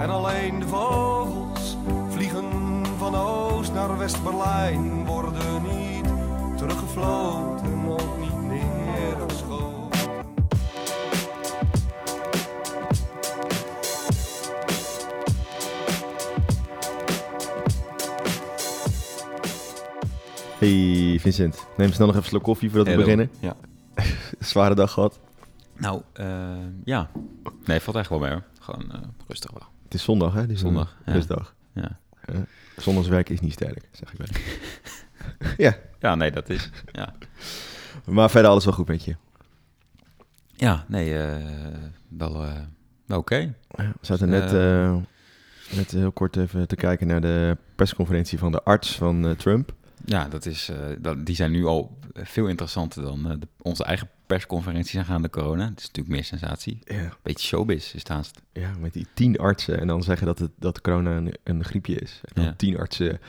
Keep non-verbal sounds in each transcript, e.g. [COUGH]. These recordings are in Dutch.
En alleen de vogels vliegen van Oost naar West-Berlijn. Worden niet teruggefloten, ook niet neergeschoten. Hey Vincent, neem snel nog even een slok koffie voordat we Hello. beginnen. Ja. [LAUGHS] Zware dag gehad. Nou, eh, ja. Nee, valt echt wel mee hoor. Gewoon eh, rustig wel. Het is zondag, hè? Die Zondag, ja. Rustdag. Ja. Zondagswerk is niet sterk, zeg ik wel. [LAUGHS] ja, ja, nee, dat is. Ja, maar verder alles wel goed met je. ja nee, eh, wel, eh, wel oké. We zaten net, Eh. net heel kort even te kijken naar de persconferentie van de arts van Trump. Ja, dat is, eh, dat, die zijn nu al veel interessanter dan eh, de, onze eigen persconferenties aangaande corona. Het is natuurlijk meer sensatie. Ja. Beetje showbiz is het haast. ja, met die tien artsen en dan zeggen dat, het, dat corona een, een griepje is. En dan Ja. tien artsen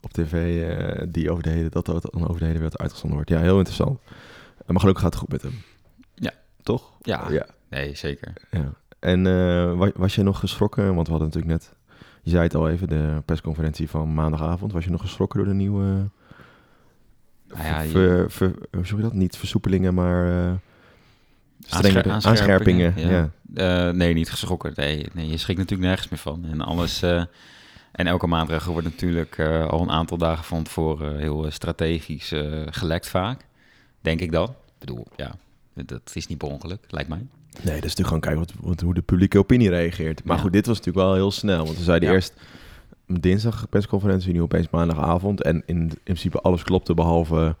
op tv eh, die over de hele, dat dat dan over de hele wereld uitgezonden wordt. Ja, heel interessant. Maar gelukkig gaat het goed met hem. Ja. Toch? Ja. ja. Nee, zeker. Ja. En wa- was je nog geschrokken? Want we hadden natuurlijk net, je zei het al even, de persconferentie van maandagavond. Was je nog geschrokken door de nieuwe, Nou ja, je- ver, ver- hoe zeg je dat? Niet versoepelingen, maar eh strengere aanscherpingen. aanscherpingen, ja. Eh, nee, niet geschrokken. Nee, nee, je schrikt natuurlijk nergens meer van. En alles. eh, en elke maatregel wordt natuurlijk al een aantal dagen van tevoren heel strategisch gelekt vaak. Denk ik dan. Ik bedoel, ja, dat is niet per ongeluk, lijkt mij. Nee, dat is natuurlijk gewoon kijken wat, wat, hoe de publieke opinie reageert. Maar Ja. goed, dit was natuurlijk wel heel snel. Want we zeiden Ja. eerst dinsdag persconferentie, nu opeens maandagavond. En in, in principe alles klopte behalve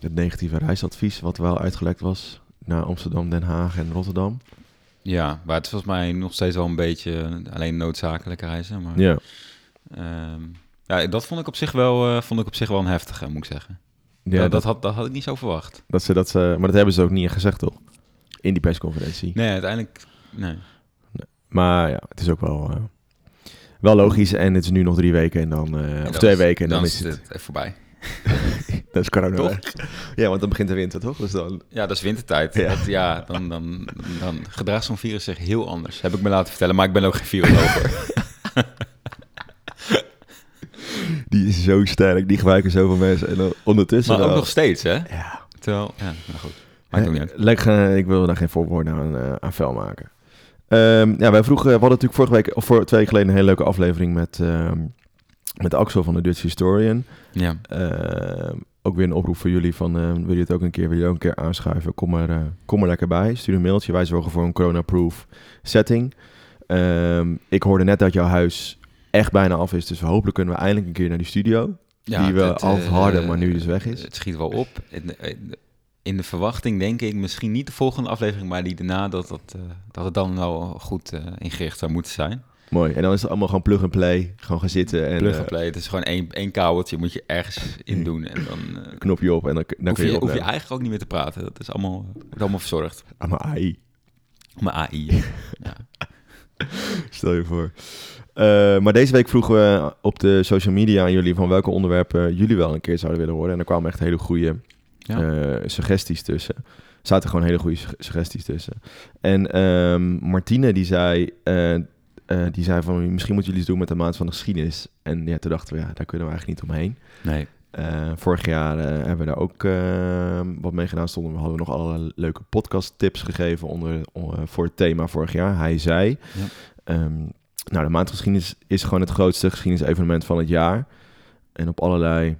het negatieve reisadvies, wat wel uitgelekt was naar Amsterdam, Den Haag en Rotterdam. Ja, maar het is volgens mij nog steeds wel een beetje alleen noodzakelijke reizen. Maar, Ja. ehm, ja, dat vond ik op zich wel, eh, vond ik op zich wel een heftige, moet ik zeggen. Ja, dat, dat, had, dat had ik niet zo verwacht. Dat ze dat ze, maar dat hebben ze ook niet gezegd, toch? In die persconferentie. Nee, uiteindelijk. Nee. Maar ja, het is ook wel, eh, wel logisch. En het is nu nog drie weken en dan, eh, En of dan twee is- weken en dan, is het, even voorbij. [LAUGHS] dat is corona. Toch? Ja, want dan begint de winter, toch? Dus dan, Ja, dat is wintertijd. Ja. Ja, ja dan, dan, dan gedraagt zo'n virus zich heel anders. Heb ik me laten vertellen, maar ik ben ook geen viroloog [LAUGHS] die is zo sterk, die gebruiken zoveel mensen. En dan ondertussen Maar ook nog steeds, hè? Ja. Terwijl, ja, nou goed. Maakt ook niet uit. Eh, lekker, ik wil daar geen voorwoorden aan, eh, aan vuil maken. Ehm, ja, wij vroegen, we hadden natuurlijk vorige week, of voor twee weken geleden, een hele leuke aflevering met, ehm, met Axel van de Dutch Historian. Ja, Ehm, ook weer een oproep voor jullie van, eh, wil je het ook een keer, wil je ook een keer aanschuiven? Kom er, eh, kom er lekker bij. Stuur een mailtje, wij zorgen voor een corona-proof setting. Ik hoorde net dat jouw huis echt bijna af is, dus hopelijk kunnen we eindelijk een keer naar die studio. ja die we het, al eh, hadden, maar nu dus weg is. Het schiet wel op. in- de verwachting denk ik misschien niet de volgende aflevering, maar die daarna, dat, dat, eh, dat het dan wel goed eh, ingericht zou moeten zijn. Mooi. En dan is het allemaal gewoon plug and play. Gewoon gaan zitten en Plug eh, and play, het is gewoon één, één kabeltje, moet je ergens [CLEARS THROAT] in doen. En dan eh, knopje op en dan, dan hoef, kun je, je, hoef je eigenlijk ook niet meer te praten. Dat is allemaal, wordt allemaal verzorgd. Ah, maar AI, Maar AI. ja. stel je voor. Eh, maar deze week vroegen we op de social media aan jullie van welke onderwerpen jullie wel een keer zouden willen horen. En er kwamen echt hele goede Ja. eh, suggesties tussen. Er zaten gewoon hele goede sug- suggesties tussen. En ehm, Martine die zei, eh, eh, die zei van misschien moeten jullie iets doen met de maand van de geschiedenis. En ja, toen dachten we, ja, daar kunnen we eigenlijk niet omheen. Nee. Vorig jaar hebben we daar ook eh, wat mee gedaan. Stonden, we hadden nog allerlei leuke podcast tips gegeven onder, voor het thema vorig jaar. Hij zei. Ja. Ehm, nou, de maandgeschiedenis is gewoon het grootste geschiedenisevenement van het jaar. En op allerlei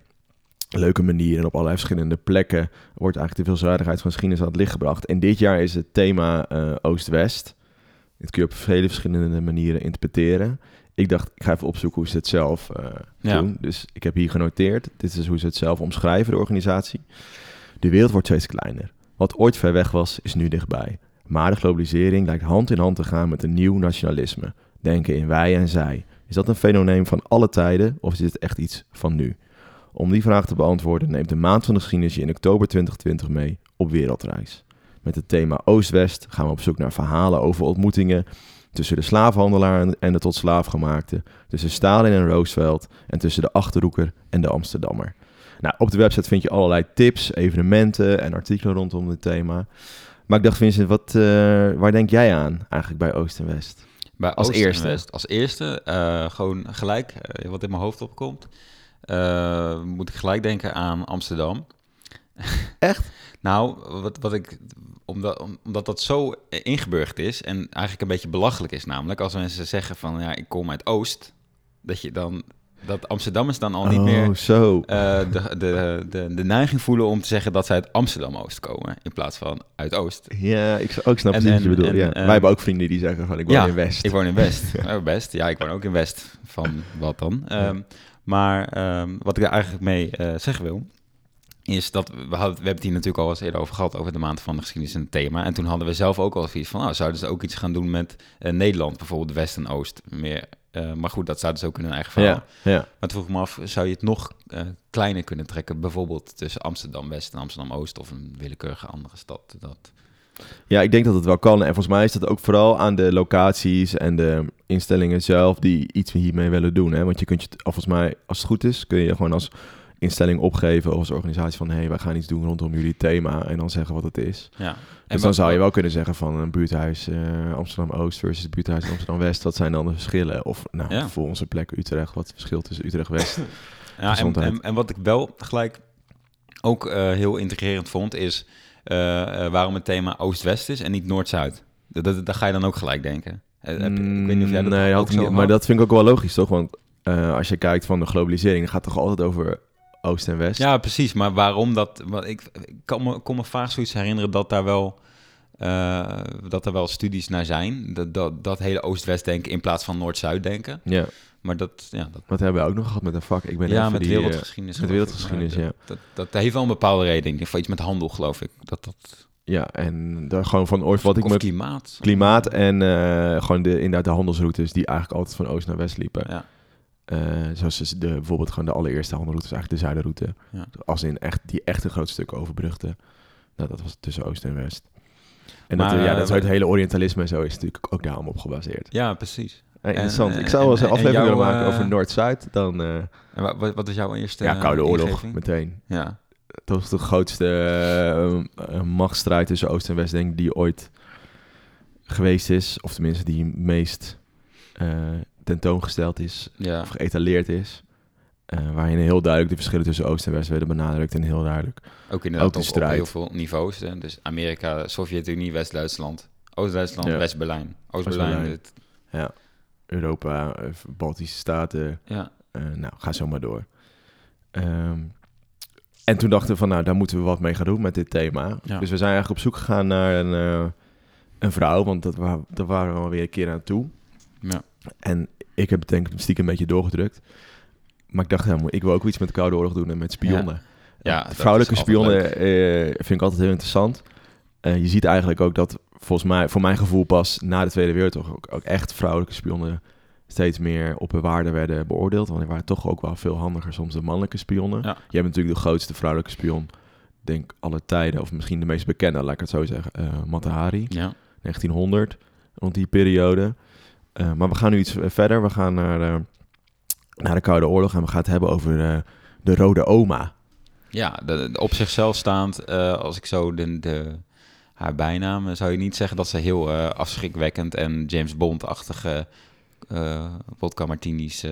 leuke manieren en op allerlei verschillende plekken wordt eigenlijk de veelzijdigheid van geschiedenis aan het licht gebracht. En dit jaar is het thema eh, Oost-West. Dit kun je op vele verschillende manieren interpreteren. Ik dacht, ik ga even opzoeken hoe ze het zelf eh, Ja. doen. Dus ik heb hier genoteerd. Dit is hoe ze het zelf omschrijven, de organisatie. De wereld wordt steeds kleiner. Wat ooit ver weg was, is nu dichtbij. Maar de globalisering lijkt hand in hand te gaan met een nieuw nationalisme. Denken in wij en zij. Is dat een fenomeen van alle tijden of is dit echt iets van nu? Om die vraag te beantwoorden neemt de Maand van de Geschiedenis je in oktober 2020 mee op wereldreis. Met het thema Oost-West gaan we op zoek naar verhalen over ontmoetingen tussen de slavenhandelaar en de tot slaaf gemaakte, tussen Stalin en Roosevelt en tussen de Achterhoeker en de Amsterdammer. Nou, op de website vind je allerlei tips, evenementen en artikelen rondom dit thema. Maar ik dacht, Vincent, wat, eh, waar denk jij aan eigenlijk bij Oost en West? Bij Als Oost en eerste. West. Als eerste, eh, gewoon gelijk, eh, wat in mijn hoofd opkomt, eh, moet ik gelijk denken aan Amsterdam. [LAUGHS] Echt? Nou, wat, wat ik, omdat, om- omdat dat zo ingeburgd is en eigenlijk een beetje belachelijk is namelijk, als mensen zeggen van, ja, ik kom uit Oost, dat je dan, dat Amsterdammers dan al niet oh, meer zo. eh, de, de, de, de neiging voelen om te zeggen dat zij uit Amsterdam-Oost komen, in plaats van uit Oost. Ja, ik ook snap precies wat je bedoelt. en, ja. eh, Wij hebben ook vrienden die zeggen van ik woon in West. Ik woon in West. [LAUGHS] Oh, best. Ja, ik woon ook in West. Van wat dan? Ehm, maar ehm, wat ik er eigenlijk mee eh, zeggen wil, is dat we, hadden, we hebben het hier natuurlijk al eens eerder over gehad, over de maand van de geschiedenis en het thema. En toen hadden we zelf ook al zoiets van, nou, zouden ze ook iets gaan doen met eh, Nederland, bijvoorbeeld West en Oost. Meer, eh, maar goed, dat zouden ze ook in hun eigen verhaal. ja, ja. Maar vroeg ik me af, zou je het nog kleiner kunnen trekken? Bijvoorbeeld tussen Amsterdam-West en Amsterdam-Oost of een willekeurige andere stad? Dat, Ja, ik denk dat het wel kan. En volgens mij is dat ook vooral aan de locaties en de instellingen zelf die iets hiermee willen doen. Hè? Want je kunt je, volgens mij, als het goed is, kun je gewoon als instelling opgeven of als organisatie van hé, hey, wij gaan iets doen rondom jullie thema en dan zeggen wat het is. ja. Dus dan zou je wel kunnen zeggen van een buurthuis eh, Amsterdam-Oost versus buurthuis Amsterdam-West. Wat zijn dan de verschillen? Of nou, Ja. voor onze plek Utrecht, wat het verschil tussen Utrecht-West? [LAUGHS] Ja, en, en, en wat ik wel gelijk ook eh, heel integrerend vond, is waarom het thema Oost-West is en niet Noord-Zuid. Dat, dat, daar ga je dan ook gelijk denken. Eh, heb- ik weet niet of jij dat Mm, nee, ook niet, maar dat vind ik ook wel logisch, toch? Want eh, als je kijkt van de globalisering, dan gaat het toch altijd over Oost en West? Ja, precies. Maar waarom dat... Want ik, ik kan me, kon me vaak zoiets herinneren dat daar wel... eh, dat er wel studies naar zijn. Dat, dat, dat hele Oost-West denken in plaats van Noord-Zuid denken. ja. Maar dat, ja, dat Wat hebben we ook nog gehad met een vak? Ik ben ja, even met die, eh, wereldgeschiedenis. met wereldgeschiedenis, ja. Dat, dat, dat heeft wel een bepaalde reden, iets met handel, geloof ik. Dat, dat, ja, en daar gewoon van ooit wat ik of me klimaat. klimaat en eh, gewoon de, inderdaad de handelsroutes die eigenlijk altijd van oost naar west liepen. Ja. Eh, zoals dus de, bijvoorbeeld gewoon de allereerste handelroute, eigenlijk de zuiderroute. Ja. Als in echt, die echt een groot stuk overbrugde. Nou, dat was tussen oost en west. En Maar, dat, ja, dat is het hele Orientalisme en zo is natuurlijk ook daarom op gebaseerd. Ja, precies. Eh, interessant. en- ik zou wel eens een en- en aflevering willen maken over eh, Noord-Zuid. Dan, eh, En wa- wat, wat is jouw eerste ja, Koude eh, Oorlog ingeving? meteen. Ja. Dat was de grootste eh, eh, machtsstrijd tussen Oost en West, denk ik, die ooit geweest is. Of tenminste, die meest eh, tentoongesteld is, ja. of geëtaleerd is. Eh, waarin heel duidelijk de verschillen tussen Oost en West werden benadrukt. En heel duidelijk. Ook inderdaad ook de op, heel veel niveaus. Hè? Dus Amerika, Sovjet-Unie, West-Duitsland. Oost-Duitsland. West-Berlijn. Oost-Berlijn. Ja. Europa, eh, Baltische Staten. Ja. eh, nou, ga zo maar door. Ehm, en toen dachten we van, nou, daar moeten we wat mee gaan doen met dit thema. Ja. Dus we zijn eigenlijk op zoek gegaan naar een, eh, een vrouw, want dat wa daar waren we alweer een keer aan toe. Ja. En ik heb het denk ik stiekem een beetje doorgedrukt. Maar ik dacht, ja, ik wil ook iets met de Koude Oorlog doen en met spionnen. Ja, Vrouwelijke spionnen vind ik altijd heel interessant. Je ziet eigenlijk ook dat, volgens mij, voor mijn gevoel pas na de Tweede Wereldoorlog ook, ook echt vrouwelijke spionnen steeds meer op hun waarde werden beoordeeld. Want die waren toch ook wel veel handiger soms dan mannelijke spionnen. Ja. Je hebt natuurlijk de grootste vrouwelijke spion, denk alle tijden, of misschien de meest bekende, laat ik het zo zeggen, eh Mata Hari. Ja. 1900, rond die periode. Eh, maar we gaan nu iets verder. We gaan naar, eh, naar de Koude Oorlog en we gaan het hebben over eh, de Rode Oma. Ja, de, de op zichzelf staand, eh, als ik zo de, de, haar bijnaam, zou je niet zeggen dat ze heel eh, afschrikwekkend en James Bond-achtige eh vodka martinis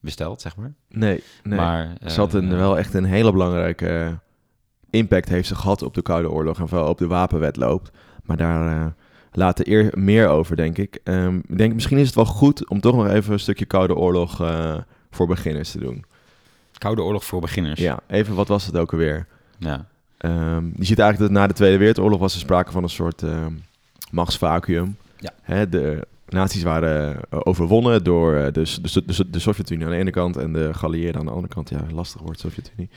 bestelt, zeg maar. Nee, nee. Maar, ze had een, wel echt een hele belangrijke impact heeft ze gehad op de Koude Oorlog en vooral op de wapenwetloop. Maar daar later eer meer over, denk ik. Ehm, ik denk, misschien is het wel goed om toch nog even een stukje Koude Oorlog voor beginners te doen. Koude oorlog voor beginners. Ja, even wat was het ook alweer? Ja. Ehm, je ziet eigenlijk dat na de Tweede Wereldoorlog was er sprake van een soort ehm machtsvacuum. Ja. Hè, de nazi's waren eh, overwonnen door eh, de, de, de, de Sovjet-Unie aan de ene kant en de geallieerden aan de andere kant. Ja, lastig woord, Sovjet-Unie.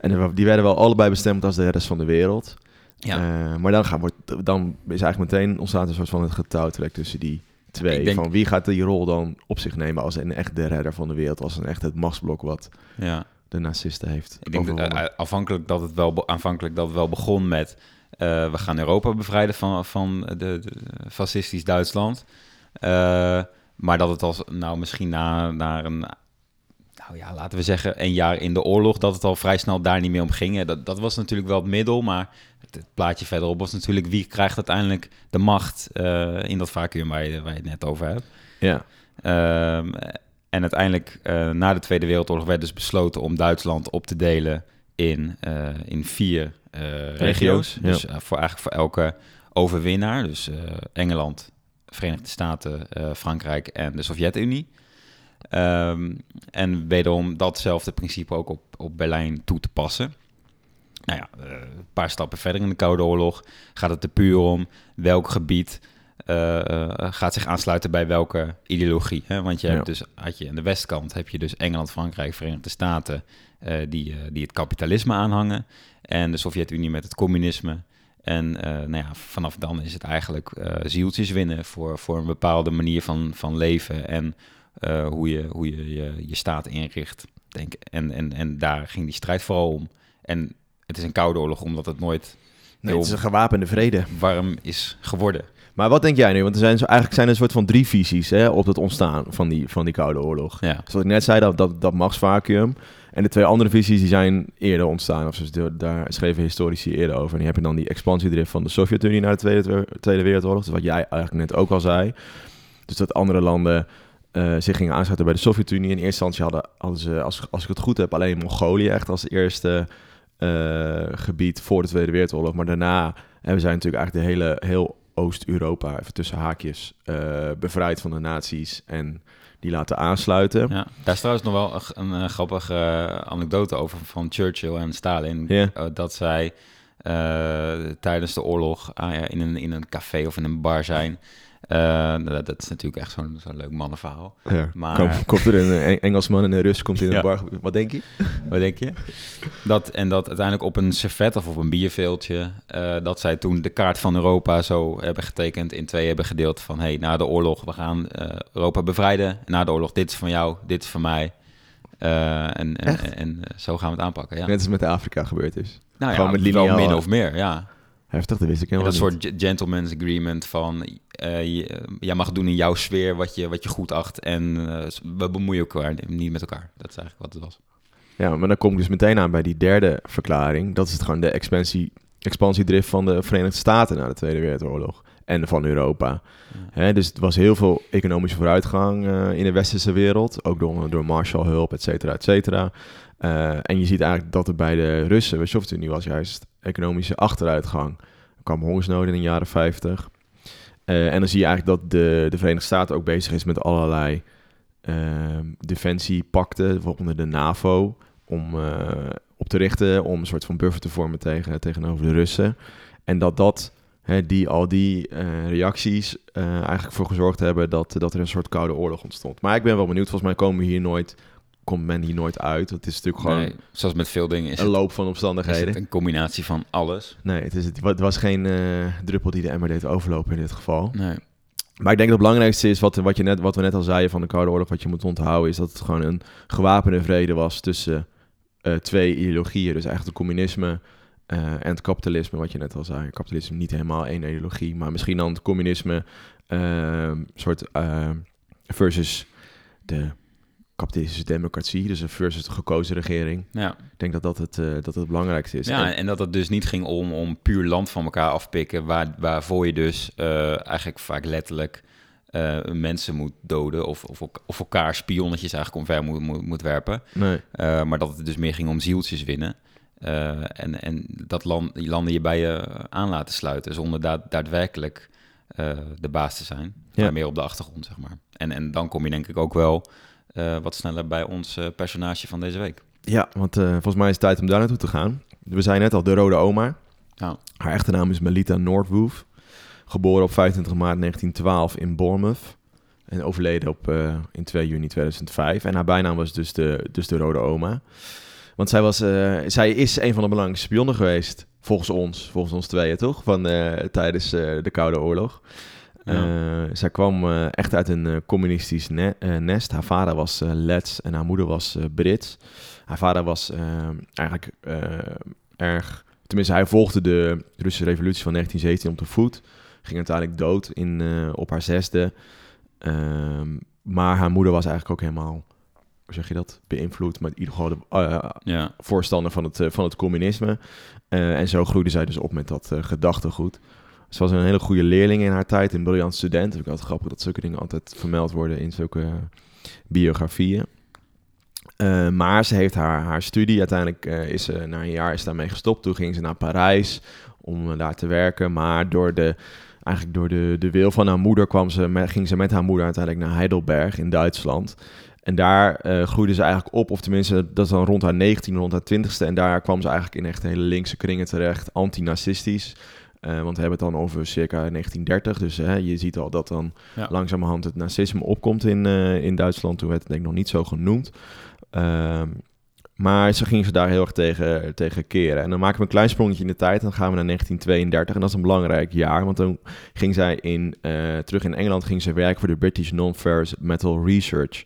En die werden wel allebei bestemd als de rest van de wereld. Ja. Eh, maar dan, wordt, dan is eigenlijk meteen ontstaat een soort van het getouwtrek tussen die twee. Denk- Van wie gaat die rol dan op zich nemen als een echt de redder van de wereld, als een echt het machtsblok wat ja. De nazisten heeft Ik denk dat, overwonnen. eh, afhankelijk dat het wel, aanvankelijk dat het wel begon met... eh, we gaan Europa bevrijden van, van de, de fascistisch Duitsland. Eh, maar dat het als, nou misschien na, na een... Nou ja, laten we zeggen, een jaar in de oorlog... dat het al vrij snel daar niet meer om ging. Eh, Dat, dat was natuurlijk wel het middel, maar het, het plaatje verderop was natuurlijk wie krijgt uiteindelijk de macht eh, in dat vacuüm waar je, waar je het net over hebt. Ja. Ehm, en uiteindelijk, eh, na de Tweede Wereldoorlog, werd dus besloten om Duitsland op te delen in, eh, in vier eh, regio's. Regio's. Dus voor eigenlijk voor elke overwinnaar. Dus Engeland, Verenigde Staten, Frankrijk en de Sovjet-Unie. Ehm, en wederom datzelfde principe ook op, op Berlijn toe te passen. Nou ja, een paar stappen verder in de Koude Oorlog gaat het er puur om welk gebied gaat zich aansluiten bij welke ideologie. Hè? Want je Ja. hebt dus, had je aan de westkant heb je dus Engeland, Frankrijk, Verenigde Staten, eh, die, eh, die het kapitalisme aanhangen. En de Sovjet-Unie met het communisme. En eh, nou ja, vanaf dan is het eigenlijk eh, zieltjes winnen voor, voor een bepaalde manier van, van leven en eh, hoe, je, hoe je, je je staat inricht. Denk. En, en, en daar ging die strijd vooral om. En het is een koude oorlog omdat het nooit Nee, het is een gewapende vrede. warm is geworden. Maar wat denk jij nu? Want er zijn eigenlijk zijn er een soort van drie visies hè, op het ontstaan van die, van die Koude Oorlog. Ja, Zoals ik net zei, dat, dat, dat machtsvacuum. En de twee andere visies die zijn eerder ontstaan. Of dus de- daar schreven historici eerder over. En die heb je dan die expansiedrift van de Sovjet-Unie naar de Tweede, Tweede Wereldoorlog. Dus wat jij eigenlijk net ook al zei. Dus dat andere landen eh, zich gingen aansluiten bij de Sovjet-Unie. In eerste instantie hadden, hadden ze, als, als ik het goed heb, alleen Mongolië echt als eerste eh, gebied voor de Tweede Wereldoorlog. Maar daarna hebben zij natuurlijk eigenlijk de hele, heel Oost-Europa, even tussen haakjes, eh, bevrijd van de nazi's en die laten aansluiten. ja. Daar is trouwens nog wel een, een, eh, grappige eh, anekdote over van Churchill en Stalin. Dat zij tijdens de oorlog ah, ja, in, een, in een café of in een bar zijn. Eh, dat, dat is natuurlijk echt zo'n zo'n leuk mannenverhaal. Ja, Maar- Kom- komt er een Eng- Engelsman en een Rus komt in een Ja. bar. Wat denk je? [LAUGHS] Wat denk je? Dat, en dat uiteindelijk op een servet of op een bierveeltje... eh, dat zij toen de kaart van Europa zo hebben getekend... in twee hebben gedeeld van... hey, na de oorlog, we gaan eh, Europa bevrijden. Na de oorlog, dit is van jou, dit is van mij. En en, en, eh, zo gaan we het aanpakken, ja. Net als met Afrika gebeurd is. nou gewoon ja, met lineaal, min of meer, ja. Heftig, dat wist ik helemaal dat niet. soort ge- gentleman's agreement van... je- jij mag doen in jouw sfeer wat je, wat je goed acht... en eh, we bemoeien elkaar niet met elkaar. Dat is eigenlijk wat het was. Ja, maar dan kom ik dus meteen aan bij die derde verklaring. Dat is het gewoon de expansie, expansiedrift van de Verenigde Staten na de Tweede Wereldoorlog. En van Europa. Hè, dus het was heel veel economische vooruitgang in de westerse wereld. Ook door, door Marshallhulp, et cetera, et cetera. En je ziet eigenlijk dat er bij de Russen, de Sovjet-Unie, was juist economische achteruitgang. Er kwam hongersnood in de jaren 50. Eh, en dan zie je eigenlijk dat de, de Verenigde Staten ook bezig is met allerlei defensiepakten, waaronder de NAVO, om eh, op te richten, om een soort van buffer te vormen tegen, tegenover de Russen. En dat dat, hè, die, al die eh, reacties eigenlijk voor gezorgd hebben dat, dat er een soort koude oorlog ontstond. Maar ik ben wel benieuwd, volgens mij komen we hier nooit, komt men hier nooit uit. Het is natuurlijk gewoon Nee, zoals met veel dingen is een het, loop van is omstandigheden. het een combinatie van alles. Nee, het, is, het, wa- het was geen eh, druppel die de emmer deed overlopen in dit geval. Nee. Maar ik denk dat het belangrijkste is, wat, wat, je net, wat we net al zeiden van de Koude Oorlog, wat je moet onthouden, is dat het gewoon een gewapende vrede was tussen eh, twee ideologieën. Dus eigenlijk het communisme eh, en het kapitalisme, wat je net al zei. Kapitalisme niet helemaal één ideologie, maar misschien dan het communisme soort versus de kapitalistische democratie, dus versus de gekozen regering. Ja. Ik denk dat dat het, eh, dat het, het belangrijkste is. ja, En- en dat het dus niet ging om, om puur land van elkaar afpikken, waar, waarvoor je dus eh, eigenlijk vaak letterlijk eh, mensen moet doden of, of, of elkaar spionnetjes eigenlijk omver moet, moet, moet werpen. nee. Maar dat het dus meer ging om zieltjes winnen. En, en dat land, die landen je bij je aan laten sluiten zonder daad- daadwerkelijk de baas te zijn. Ja. Maar meer op de achtergrond, zeg maar. En, en dan kom je denk ik ook wel wat sneller bij ons eh, personage van deze week. Ja, want eh, volgens mij is het tijd om daar naartoe te gaan. We zijn net al de Rode Oma. Haar echte naam is Melita Nordwoof. Geboren op 25 maart 1912 in Bournemouth. En overleden op, eh, in 2 juni 2005. En haar bijnaam was dus de, dus de Rode Oma. Want zij, was, eh, zij is een van de belangrijkste spionnen geweest. Volgens ons, volgens ons tweeën toch? Van, eh, tijdens eh, de Koude Oorlog. Ja. Eh, zij kwam eh, echt uit een eh, communistisch ne- nest. Haar vader was Lets en haar moeder was Brits. Haar vader was eigenlijk erg... Tenminste, hij volgde de Russische revolutie van 1917 op de voet. Ging uiteindelijk dood in, op haar zesde. Ehm, maar haar moeder was eigenlijk ook helemaal hoe zeg je dat, beïnvloed, maar in ieder geval de Ja. voorstander van het, van het communisme. En zo groeide zij dus op met dat gedachtegoed. Ze was een hele goede leerling in haar tijd, een briljant student. Ik altijd grappig dat zulke dingen altijd vermeld worden in zulke eh, biografieën. Eh, maar ze heeft haar, haar studie, uiteindelijk eh, is ze na een jaar is daarmee gestopt. Toen ging ze naar Parijs om daar te werken. Maar door de, eigenlijk door de, de wil van haar moeder kwam ze ging ze met haar moeder uiteindelijk naar Heidelberg in Duitsland. En daar groeide ze eigenlijk op, of tenminste, dat is dan rond haar 19, rond haar 20ste. En daar kwam ze eigenlijk in echt hele linkse kringen terecht, antinarcistisch. Eh, want we hebben het dan over circa 1930. Dus hè, je ziet al dat dan Ja. langzamerhand het nazisme opkomt in, eh, in Duitsland. Toen werd het denk ik nog niet zo genoemd. Ehm, maar ze ging ze daar heel erg tegen, tegen keren. En dan maken we een klein sprongetje in de tijd. Dan gaan we naar 1932. En dat is een belangrijk jaar. Want dan ging zij in, eh, terug in Engeland ging ze werken voor de British Non-Ferrous Metal Research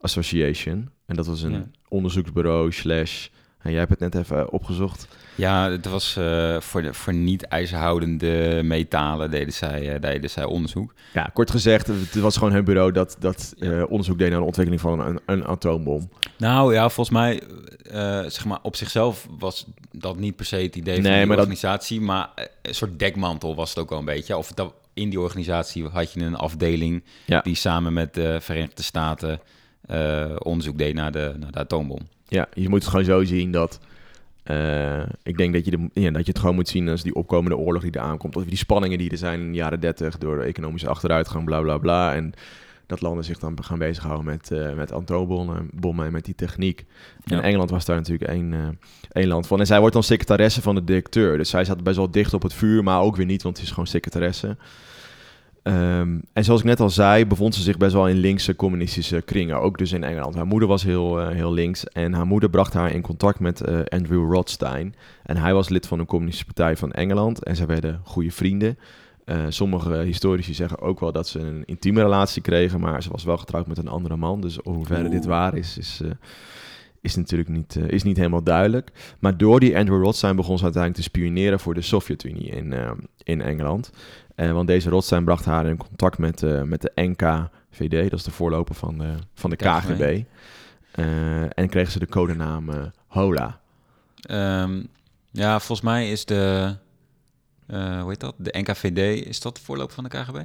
Association. En dat was een Ja. onderzoeksbureau slash... en jij hebt het net even opgezocht. Ja, het was eh, voor, de, voor niet-ijzerhoudende metalen deden zij, eh, deden zij onderzoek. Ja, kort gezegd, het was gewoon hun bureau dat, dat eh, onderzoek deed naar de ontwikkeling van een, een atoombom. Nou ja, volgens mij, zeg maar, op zichzelf was dat niet per se het idee van Nee, die maar dat- organisatie, maar een soort dekmantel was het ook wel een beetje. Of dat, in die organisatie had je een afdeling Ja. die samen met de Verenigde Staten onderzoek deed naar de, naar de atoombom. Ja, je moet het gewoon zo zien dat... eh, ik denk dat je, de, ja, dat je het gewoon moet zien als die opkomende oorlog die eraan komt. Of die spanningen die er zijn in de jaren 30 door de economische achteruitgang, bla bla bla. En dat landen zich dan gaan bezighouden met, eh met atoombommen bommen en met die techniek. En. Engeland was daar natuurlijk één, eh, één land van. En zij wordt dan secretaresse van de directeur. Dus zij zat best wel dicht op het vuur, maar ook weer niet, want het is gewoon secretaresse. Ehm, en zoals ik net al zei, bevond ze zich best wel in linkse communistische kringen, ook dus in Engeland. Haar moeder was heel, eh, heel links en haar moeder bracht haar in contact met eh, Andrew Rothstein. En hij was lid van de Communistische Partij van Engeland en zij werden goede vrienden. Eh, sommige historici zeggen ook wel dat ze een intieme relatie kregen, maar ze was wel getrouwd met een andere man. Dus hoe verre dit waar is, is, is natuurlijk niet, eh, is niet helemaal duidelijk. Maar door die Andrew Rothstein begon ze uiteindelijk te spioneren voor de Sovjet-Unie in, eh, in Engeland. Eh, want deze Rothstein bracht haar in contact met, met de NKVD, dat is de voorloper van de, van de KGB. En kreeg ze de codenaam Hola. Ehm, ja, volgens mij is de, hoe heet dat? De NKVD, is dat de voorloper van de KGB?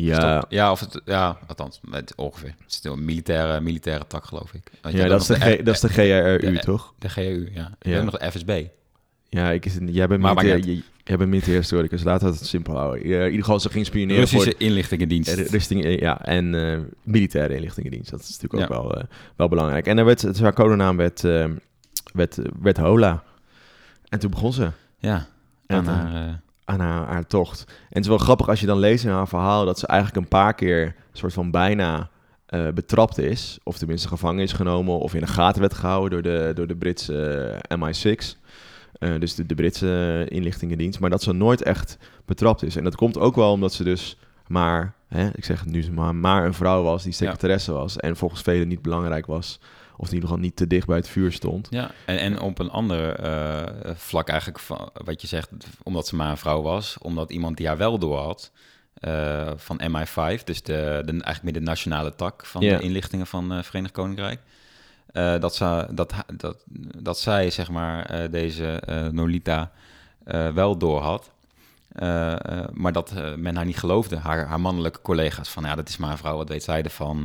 Ja, ja, of het, ja, althans, met ongeveer. Het is een militaire, militaire tak, geloof ik. Want ja dat, is de G- dat is de GRU, de- toch? De GU, ja. We Ja. nog de FSB. Ja, ik, is, jij bent Maar militair, je- jij bent militair historicus, laten we het simpel houden. In ieder geval, ze ging spioneren voor... Russische inlichtingendienst. Eh, Richting, eh, ja, en eh, militaire inlichtingendienst. Dat is natuurlijk ook Ja. wel, wel belangrijk. En er werd, het, haar codenaam werd, werd, werd Hola. En toen begon ze ja, En, aan haar, aan haar, haar tocht. En het is wel grappig als je dan leest in haar verhaal... dat ze eigenlijk een paar keer soort van bijna eh, betrapt is. Of tenminste gevangen is genomen... of in de gaten werd gehouden door de, door de Britse eh, MI6... Eh, dus de, de Britse inlichtingendienst. Maar dat ze nooit echt betrapt is. En dat komt ook wel omdat ze dus maar, hè, ik zeg het nu maar, maar een vrouw was die secretaresse was. En volgens velen niet belangrijk was. Of in ieder geval niet te dicht bij het vuur stond. Ja, en, en op een ander eh, vlak eigenlijk van wat je zegt, omdat ze maar een vrouw was, omdat iemand die haar wel door had eh, van MI5, dus de, de, eigenlijk meer de nationale tak van de inlichtingen van het Verenigd Koninkrijk, eh, dat, ze, dat, dat, dat zij, zeg maar, eh, deze eh, Nolita eh, wel door had. Eh, eh, maar dat eh, men haar niet geloofde. Haar, haar mannelijke collega's van ja, dat is maar een vrouw, wat weet zij ervan?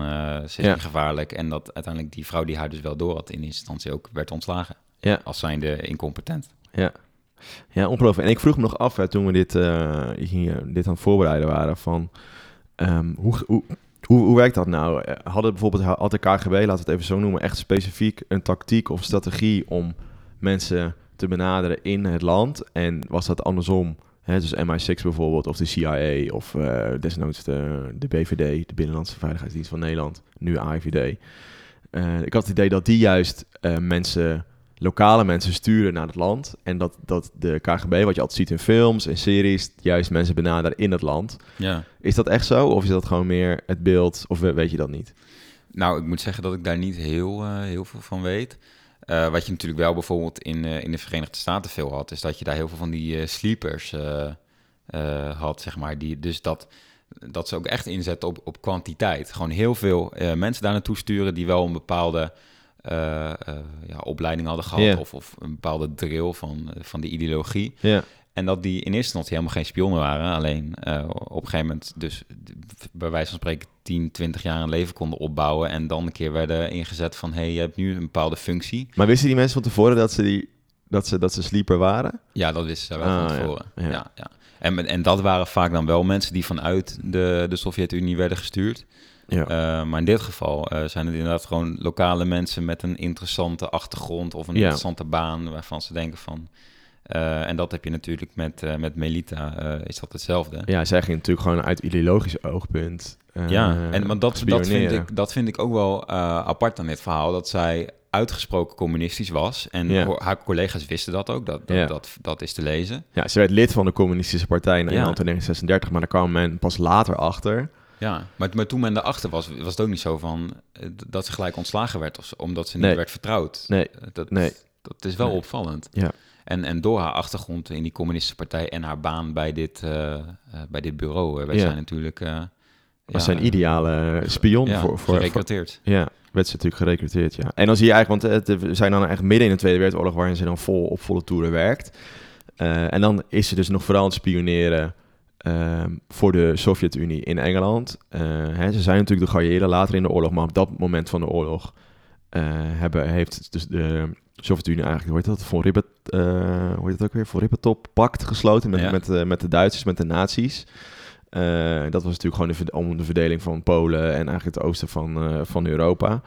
Ze is Ja. gevaarlijk. En dat uiteindelijk die vrouw die haar dus wel door had in eerste instantie ook werd ontslagen. Ja. Als zijnde incompetent. Ja, ja ongelooflijk. En ik vroeg me nog af, hè, toen we dit, hier, dit aan het voorbereiden waren, van ehm, hoe, hoe, hoe, hoe werkt dat nou? Hadden bijvoorbeeld, had de KGB, laten we het even zo noemen, echt specifiek een tactiek of strategie om mensen te benaderen in het land? En was dat andersom? Hè, dus MI6 bijvoorbeeld, of de CIA, of eh, desnoods de, de BVD, de Binnenlandse Veiligheidsdienst van Nederland, nu AIVD. Eh, ik had het idee dat die juist eh, mensen lokale mensen sturen naar het land. En dat, dat de KGB, wat je altijd ziet in films en series, juist mensen benaderen in het land. Ja. Is dat echt zo? Of is dat gewoon meer het beeld? Of we- weet je dat niet? Nou, ik moet zeggen dat ik daar niet heel, heel veel van weet. Eh, wat je natuurlijk wel bijvoorbeeld in, eh, in de Verenigde Staten veel had, is dat je daar heel veel van die eh, sleepers had, zeg maar. Die, dus dat dat ze ook echt inzetten op, op kwantiteit. Gewoon heel veel mensen daar naartoe sturen die wel een bepaalde ja, opleiding hadden gehad. Of, of een bepaalde drill van, van die ideologie. Ja, En dat die in eerste instantie helemaal geen spionnen waren. Alleen eh, op een gegeven moment dus bij wijze van spreken 10, 20 jaar een leven konden opbouwen. En dan een keer werden ingezet van... hé, hey, je hebt nu een bepaalde functie. maar wisten die mensen van tevoren dat ze, die, dat ze, dat ze sleeper waren? Ja, dat wisten ze wel Ah, van tevoren. Ja. Ja. Ja, En, en dat waren vaak dan wel mensen die vanuit de, de Sovjet-Unie werden gestuurd. Ja. Eh, maar in dit geval eh, zijn het inderdaad gewoon lokale mensen met een interessante achtergrond of een Ja. interessante baan waarvan ze denken van. Eh, en dat heb je natuurlijk met, eh, met Melita, eh, is dat hetzelfde. ja, zij ging natuurlijk gewoon uit ideologisch oogpunt. ja, en, maar dat, dat, vind ik, dat vind ik ook wel apart aan dit verhaal. Dat zij uitgesproken communistisch was. En Ja. haar collega's wisten dat ook. Dat, dat, Ja. dat, dat is te lezen. Ja, ze werd lid van de communistische partij in Ja. Nederland in 1936, maar daar kwam men pas later achter. Ja, maar, maar toen men daarachter was, was het ook niet zo van dat ze gelijk ontslagen werd of omdat ze niet Nee. werd vertrouwd. Nee, Dat, nee. dat is wel Nee. opvallend. Ja. En, en door haar achtergrond in die communistische partij en haar baan bij dit, eh, eh, bij dit bureau eh, werd Ja. zij natuurlijk... eh was ja, zijn ideale spion ja, voor, voor, voor, gerecruiteerd. Ja, werd ze natuurlijk gerecruiteerd, ja. En dan zie je eigenlijk, want het, we zijn dan echt midden in de Tweede Wereldoorlog... waarin ze dan vol op volle toeren werkt. En dan is ze dus nog vooral aan het spioneren... ehm, voor de Sovjet-Unie in Engeland. Hè, ze zijn natuurlijk de geallieerden later in de oorlog... maar op dat moment van de oorlog... eh, hebben, heeft dus de Sovjet-Unie eigenlijk... hoe heet dat? Von Ribbet, eh, hoe heet dat ook weer? Von Ribbentrop-pact gesloten... met, Ja. met, eh, met de Duitsers, met de nazi's. Dat was natuurlijk gewoon de, om de verdeling van Polen en eigenlijk het oosten van, van Europa.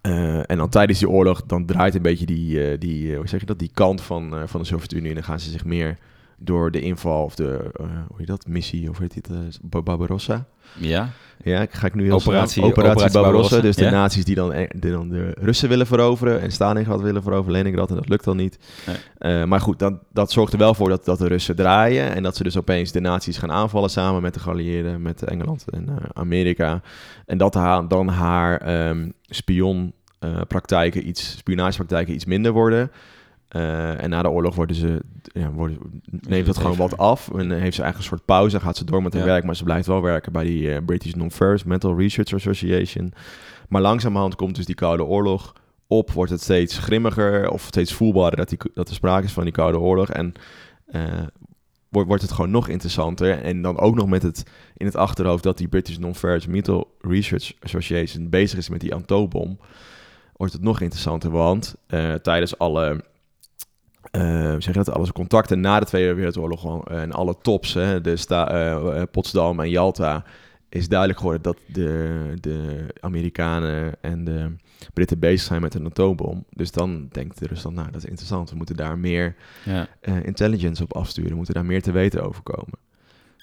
En dan tijdens die oorlog, dan draait een beetje die, die hoe zeg je dat, die kant van, van de Sovjet-Unie. En dan gaan ze zich meer door de inval of de, eh, hoe heet dat, missie, of heet dit, eh, Ba- Barbarossa. Ja, Ja, ga ik nu heel Operatie- Operatie, Operatie Barbarossa. Dus de nazi's die dan, eh, die dan de Russen willen veroveren en Stalingrad willen veroveren, Leningrad, en dat lukt dan niet. Nee. Eh, maar goed, dat, dat zorgt er wel voor dat, dat de Russen draaien en dat ze dus opeens de nazi's gaan aanvallen samen met de geallieerden, met Engeland en eh, Amerika. En dat haar, dan haar ehm spionpraktijken iets, spionagepraktijken iets minder worden. Eh, en na de oorlog worden ze, ja, worden, neemt dat gewoon wat af. En heeft ze eigenlijk een soort pauze. Gaat ze door met haar Ja. werk, maar ze blijft wel werken bij die eh, British Non-Mental Research Association. Maar langzamerhand komt dus die Koude Oorlog op. Wordt het steeds grimmiger of steeds voelbaarder dat, die, dat er sprake is van die Koude Oorlog. En eh, wordt, wordt het gewoon nog interessanter. En dan ook nog met het in het achterhoofd dat die British Non-Mental Research Association bezig is met die atoombom. Wordt het nog interessanter, want tijdens alle eh, hoe zeg je dat, alle contacten na de Tweede Wereldoorlog eh, en alle tops, hè, de sta, eh, eh, Potsdam en Yalta, is duidelijk geworden dat de, de Amerikanen en de Britten bezig zijn met een atoombom. Dus dan denkt de Rusland, nou, dat is interessant. We moeten daar meer ja. eh, intelligence op afsturen. We moeten daar meer te weten over komen.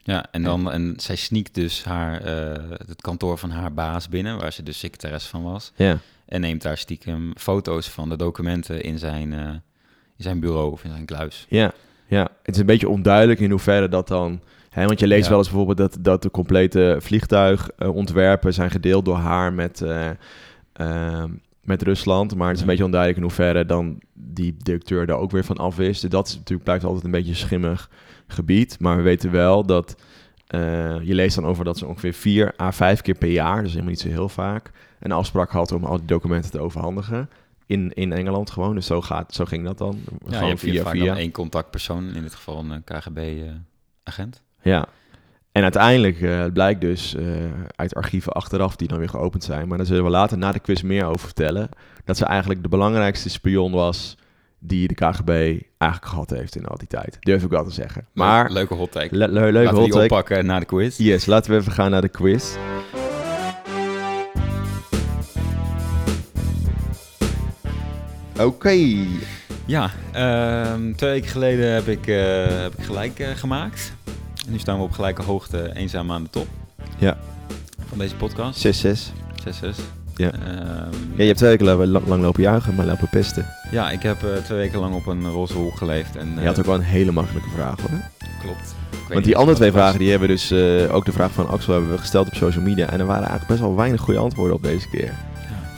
Ja, en, dan, en zij sneakt dus haar, eh, het kantoor van haar baas binnen, waar ze dus secretaris van was. Ja, En neemt daar stiekem foto's van de documenten in zijn, eh, in zijn bureau of in zijn kluis. ja, ja. Het is een beetje onduidelijk in hoeverre dat dan... Hè, want je leest Ja. wel eens bijvoorbeeld dat, dat de complete vliegtuigontwerpen zijn gedeeld door haar met, eh, ehm, met Rusland. Maar het is een Ja. beetje onduidelijk in hoeverre dan die directeur daar ook weer van af is. Dus dat is natuurlijk blijft altijd een beetje een schimmig gebied. Maar we weten wel dat... eh, je leest dan over dat ze ongeveer vier à vijf keer per jaar, dus helemaal niet zo heel vaak, een afspraak had om al die documenten te overhandigen. In, in Engeland gewoon. Dus zo, gaat, zo ging dat dan. Ja, Gewoon via vaak via. dan één contactpersoon, in dit geval een KGB-agent. Ja. En uiteindelijk eh, blijkt dus eh, uit archieven achteraf die dan weer geopend zijn. Maar daar zullen we later na de quiz meer over vertellen. Dat ze eigenlijk de belangrijkste spion was die de KGB eigenlijk gehad heeft in al die tijd. Durf ik wel te zeggen. Maar leuke hot take. le- le- leuke Laten we hot die take. oppakken na de quiz. Yes, laten we even gaan naar de quiz. Oké. Ja, ehm, twee weken geleden heb ik, eh, heb ik gelijk eh, gemaakt. En nu staan we op gelijke hoogte, eenzaam aan de top. Ja. Van deze podcast. 6-6. 6-6. Ja. Ehm, Ja, je hebt twee weken lang, lang lopen juichen, maar lopen pesten. ja, ik heb eh, twee weken lang op een roze hoek geleefd. En, Je had ook wel een hele makkelijke vraag hoor. Klopt. Want die andere twee vragen die hebben dus ook de vraag van Axel hebben we gesteld op social media. En er waren eigenlijk best wel weinig goede antwoorden op deze keer.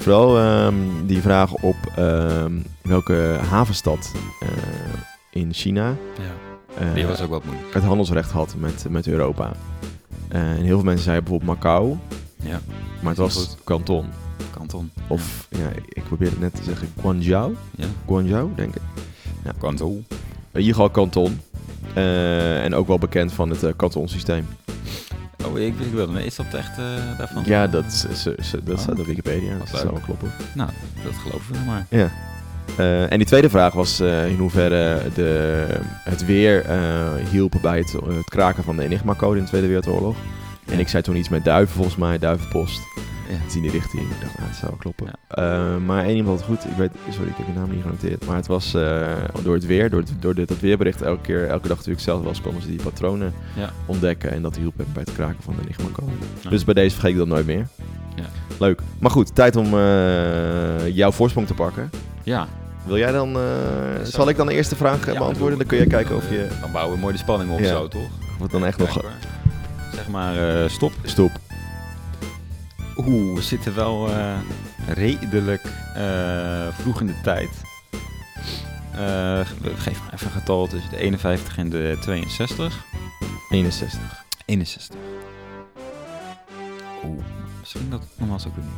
Ja. Vooral ehm, die vraag op ehm, welke havenstad eh, in China Ja, eh, die was ook wat moeilijk. het handelsrecht had met, met Europa. Eh, en heel veel mensen zeiden bijvoorbeeld Macau, Ja, maar het was goed. Canton. Kanton. Of, ja. ik probeer het net te zeggen, Guangzhou? Ja, Guangzhou, denk ik. Kanton. In ieder geval Canton. Eh, en ook wel bekend van het eh, kantonsysteem. Oh, ik, ik wilde. Is dat echt eh, daarvan? Ja, dat, is- dat Oh. staat op Wikipedia. Dat zou wel kloppen. Nou, dat geloven we maar. Ja. Eh, en die tweede vraag was eh, in hoeverre de, het weer hielp bij het, het kraken van de Enigma-code in de Tweede Wereldoorlog. En ik zei toen iets met duiven, volgens mij, duivenpost. Ja. Iets in die richting. Ik dacht, nou, dat zou wel kloppen. Eh, maar één iemand had het goed. Ik weet, sorry, ik heb je naam niet genoteerd. Maar het was eh, door het weer, door, het, door dit, dat weerbericht elke keer, elke dag natuurlijk zelf was, konden ze die patronen Ja. ontdekken. En dat hielp bij het kraken van de. Ja. Dus bij deze vergeet ik dat nooit meer. Ja. Leuk. Maar goed, tijd om eh, jouw voorsprong te pakken. Ja. Wil jij dan, eh, Zal- ik dan de eerste vraag eh, beantwoorden? Dan kun jij kijken of je, eh, Dan bouwen we mooi de spanning op zo, toch? het dan echt nog... Zeg maar, eh, stop. Stop. Oeh, we zitten wel eh, redelijk eh, vroeg in de tijd. Geef maar even een getal tussen de 51 en de 62. 61. 61. Oeh, misschien dat normaal zou kunnen.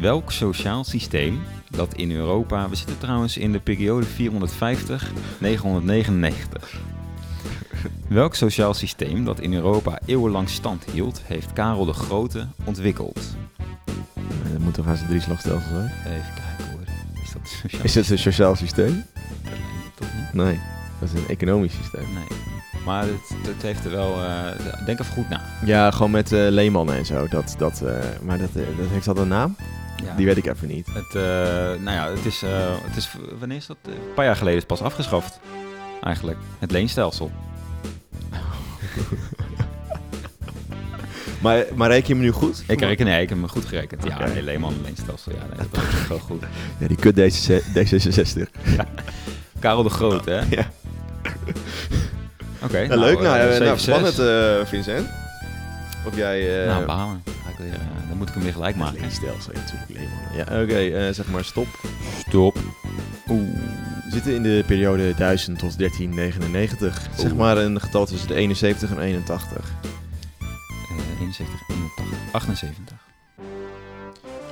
Welk sociaal systeem dat in Europa... We zitten trouwens in de periode 450-999. Welk sociaal systeem dat in Europa eeuwenlang stand hield... heeft Karel de Grote ontwikkeld? Eh, Dat moet toch aan zijn drie slagstelsel zijn? Even kijken hoor. Is dat sociaal Is een sociaal systeem? Me toch niet? Nee. Dat is een economisch systeem. Nee. Maar het, het heeft er wel... eh, denk even goed na. Ja, gewoon met eh leemannen en zo. Dat, dat, maar dat, dat heeft dat een naam? Ja. Die weet ik even niet. Het, nou ja, het is, het is, wanneer is dat? Een paar jaar geleden is het pas afgeschaft. Eigenlijk. Het leenstelsel. [LAUGHS] Maar, maar reken je me nu goed? Ik reken, nee, ik heb me goed gerekend. Ja, Oké. nee, Leeman leenstelsel. Ja, nee, dat is wel [LAUGHS] goed. Ja, die kut D66. D66. Karel de Groot, hè? Ja. Oké. Ja, leuk. Nou, eh, ja, nou 7-6. spannend, eh, Vincent. Of jij... eh nou, eh, dan moet ik hem weer gelijk maken. Leenstelsel, ja, natuurlijk leemannen. Ja, oké. eh, zeg maar stop. Stop. Oeh. We zitten in de periode 1000 tot 1399. Zeg Oeh. maar een getal tussen de 71 en 81. Eh, 71, 81, 78.